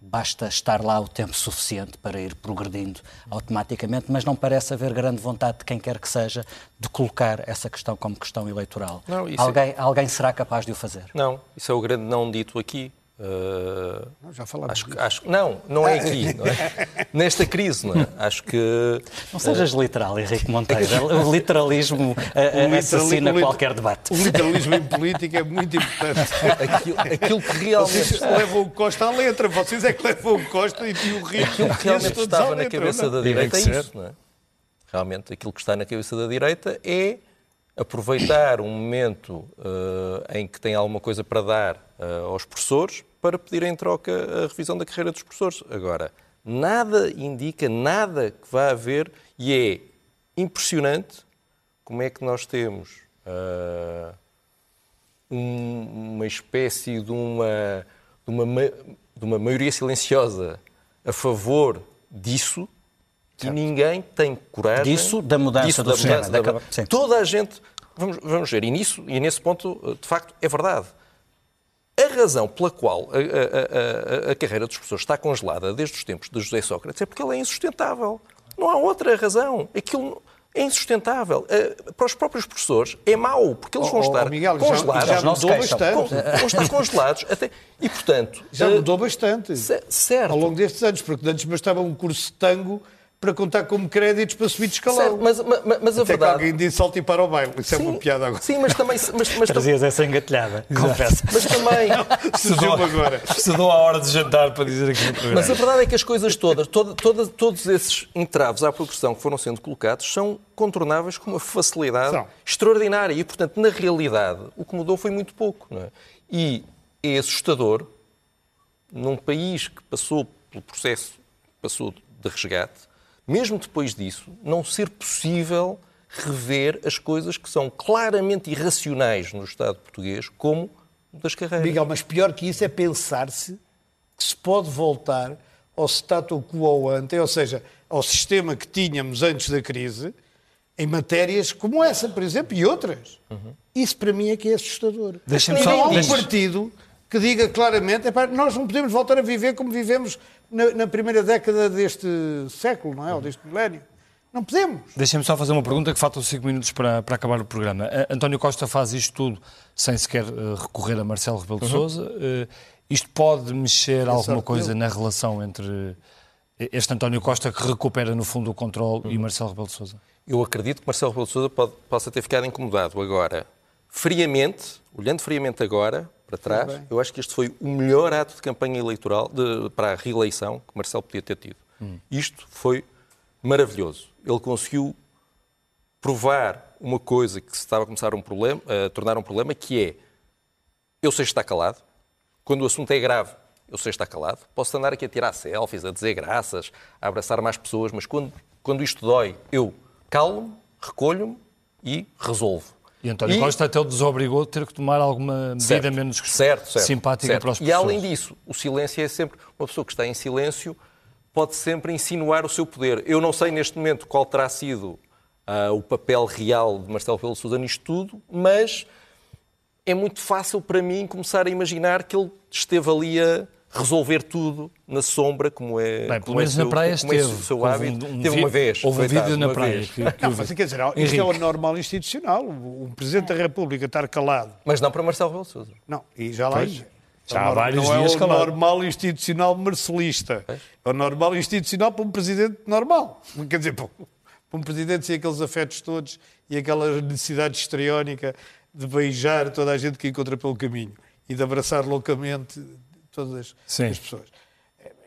basta estar lá o tempo suficiente para ir progredindo automaticamente, mas não parece haver grande vontade de quem quer que seja de colocar essa questão como questão eleitoral. Não, alguém, é... alguém será capaz de o fazer?
Não, isso é o grande não dito aqui.
Uh, não, já falamos
acho, acho, Não, não é aqui. Não é? Nesta crise, não é? Acho que...
Não sejas uh, literal, Henrique Monteiro. o literalismo uh, assassina qualquer debate.
O literalismo em política é muito importante.
Aquilo, aquilo que realmente...
Vocês levam o Costa à letra. Vocês é que levam o Costa e o Rio.
Aquilo que realmente estava na cabeça da direita é isso, não é? Realmente, aquilo que está na cabeça da direita é aproveitar um momento uh, em que tem alguma coisa para dar uh, aos professores para pedir em troca a revisão da carreira dos professores. Agora, nada indica, nada que vá haver, e é impressionante como é que nós temos uh, um, uma espécie de uma, de, uma, de uma maioria silenciosa a favor disso Certo. E ninguém tem coragem.
Disso, da mudança disso, do da sistema. Da,
da, toda a gente. Vamos, vamos ver, e, nisso, e nesse ponto, de facto, é verdade. A razão pela qual a, a, a, a, carreira dos professores está congelada desde os tempos de José Sócrates é porque ela é insustentável. Não há outra razão. Aquilo é insustentável. Para os próprios professores é mau, porque eles vão estar oh, oh, Miguel, congelados.
Já, já mudou bastante.
Vão estar congelados. Até, e, portanto...
Já mudou bastante.
Certo.
Ao longo destes anos, porque antes bastava um curso de tango para contar como créditos para subir de escalão.
Certo, mas, mas, mas a
Até
verdade...
que alguém disse salto e para o baile. Isso sim, é uma piada agora.
Sim, mas também... Mas, mas
Trazias essa engatilhada, confesso.
Mas também...
Surgiu-me agora.
Estudou a hora de jantar para dizer aqui no programa.
Mas a verdade é que as coisas todas, toda, toda, todos esses entraves à progressão que foram sendo colocados são contornáveis com uma facilidade são. extraordinária. E, portanto, na realidade, o que mudou foi muito pouco. Não é? E é assustador, num país que passou pelo processo, passou de resgate, mesmo depois disso, não ser possível rever as coisas que são claramente irracionais no Estado português, como das carreiras.
Miguel, mas pior que isso é pensar-se que se pode voltar ao status quo ante, ou seja, ao sistema que tínhamos antes da crise, em matérias como essa, por exemplo, e outras. Uhum. Isso para mim é que é assustador.
Deixa-me
só... Não há um partido que diga claramente, nós não podemos voltar a viver como vivemos na, na, primeira década deste século, não é? Ou deste milénio. Não podemos.
Deixem-me só fazer uma pergunta que faltam cinco minutos para, para acabar o programa. Uh, António Costa faz isto tudo sem sequer uh, recorrer a Marcelo Rebelo de uhum. Sousa. Uh, isto pode mexer alguma coisa na relação entre este António Costa que recupera no fundo o controle uhum. e Marcelo Rebelo de Sousa?
Eu acredito que Marcelo Rebelo de Sousa pode, possa ter ficado incomodado agora. Friamente, olhando friamente agora, para trás, eu acho que este foi o melhor ato de campanha eleitoral de, para a reeleição que Marcelo podia ter tido. Hum. Isto foi maravilhoso. Ele conseguiu provar uma coisa que se estava a começar um problema, a tornar um problema, que é eu sei estar calado, quando o assunto é grave, eu sei estar calado, posso andar aqui a tirar selfies, a dizer graças, a abraçar mais pessoas, mas quando, quando isto dói, eu calo-me, recolho-me e resolvo.
E António e... Costa até o desobrigou a ter que tomar alguma medida
certo,
menos
certo, certo,
simpática
certo.
para os professores.
E além disso, o silêncio é sempre... Uma pessoa que está em silêncio pode sempre insinuar o seu poder. Eu não sei neste momento qual terá sido uh, o papel real de Marcelo Pelo Sousa nisto tudo, mas é muito fácil para mim começar a imaginar que ele esteve ali a resolver tudo na sombra, como é,
Bem,
como é
seu, na praia
como é
esteve.
o seu hábito.
Um, um
teve uma vez.
Houve um vídeo na praia. Que,
que não, mas quer dizer, isto é o normal institucional. O Presidente da República estar calado.
Mas não para Marcelo Rebelo Sousa.
Não, e já lá ia.
Já há vários
não
dias
é o
calado.
normal institucional marcelista. É o normal institucional para um presidente normal. Quer dizer, para um presidente sem aqueles afetos todos e aquela necessidade histriónica de beijar toda a gente que encontra pelo caminho e de abraçar loucamente todas as, as pessoas.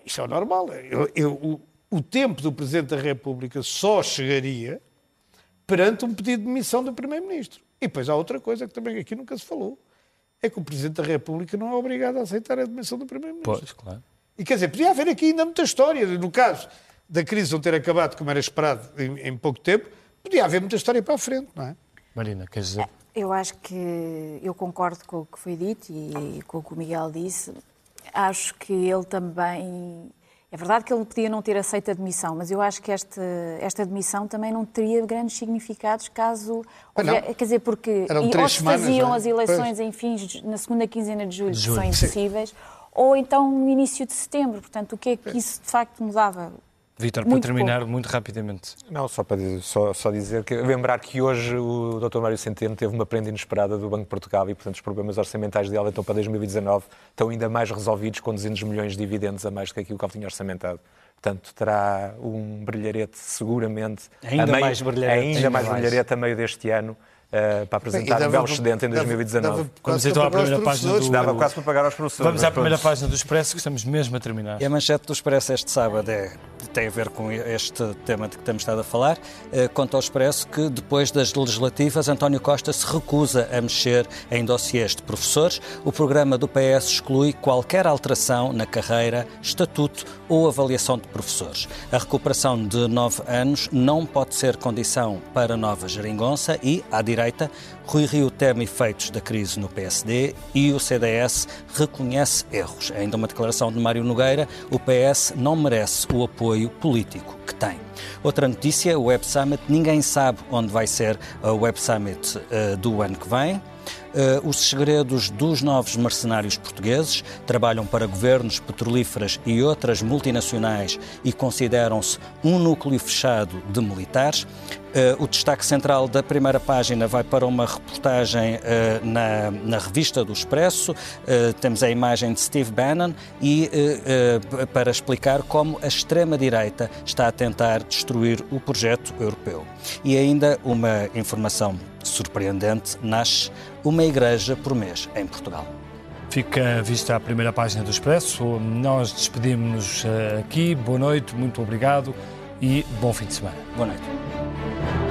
Isto é o normal. Eu, eu, o, o tempo do Presidente da República só chegaria perante um pedido de demissão do Primeiro-Ministro. E depois há outra coisa que também aqui nunca se falou. É que o Presidente da República não é obrigado a aceitar a demissão do Primeiro-Ministro.
Pois, claro.
E quer dizer, podia haver aqui ainda muita história. No caso da crise não ter acabado como era esperado em, em pouco tempo, podia haver muita história para a frente, não é?
Marina, queres dizer?
Eu acho que eu concordo com o que foi dito e com o que o Miguel disse. Acho que ele também. É verdade que ele podia não ter aceito a demissão, mas eu acho que esta, esta demissão também não teria grandes significados caso. Houver, quer dizer, porque
Eram
ou se
semanas,
faziam
é?
as eleições
Pois.
em fins na segunda quinzena de julho,
De
que
julho.
são
Sim.
impossíveis, ou então no início de setembro. Portanto, o que é que isso de facto mudava?
Vítor, para terminar,
pouco.
muito rapidamente.
Não, só para dizer, só, só dizer que lembrar que hoje o Dr. Mário Centeno teve uma prenda inesperada do Banco de Portugal e, portanto, os problemas orçamentais dele então para 2019 estão ainda mais resolvidos com 200 milhões de dividendos a mais do que aquilo que ele tinha orçamentado. Portanto, terá um brilharete seguramente
Ainda
a meio,
mais brilharete.
ainda
Ainda
mais
mais.
brilharete a meio deste ano eh, para apresentar um
dava
belo
para-
excedente em
dava-
2019.
dava
Vamos
quase
então à primeira
os
página do-
Dava quase para pagar aos professores.
Vamos à primeira página do Expresso, que estamos mesmo a terminar.
E a manchete do Expresso este sábado é, tem a ver com este tema de que temos estado a falar. Eh, Conta ao Expresso que, depois das legislativas, António Costa se recusa a mexer em dossiês de professores. O programa do PS exclui qualquer alteração na carreira, estatuto ou avaliação de professores. A recuperação de nove anos não pode ser condição para nova geringonça e, à direita, Rui Rio teme efeitos da crise no PSD e o CDS reconhece erros. Ainda uma declaração de Mário Nogueira, o PS não merece o apoio político que tem. Outra notícia, o Web Summit, ninguém sabe onde vai ser o Web Summit eh, do ano que vem. Uh, os segredos dos novos mercenários portugueses trabalham para governos petrolíferas e outras multinacionais e consideram-se um núcleo fechado de militares. Uh, o destaque central da primeira página vai para uma reportagem uh, na, na revista do Expresso. Uh, temos a imagem de Steve Bannon e para explicar como a extrema-direita está a tentar destruir o projeto europeu. E ainda uma informação surpreendente: nasce uma igreja por mês em Portugal.
Fica vista a primeira página do Expresso. Nós despedimos-nos eh, aqui. Boa noite, muito obrigado e bom fim de semana.
Boa noite.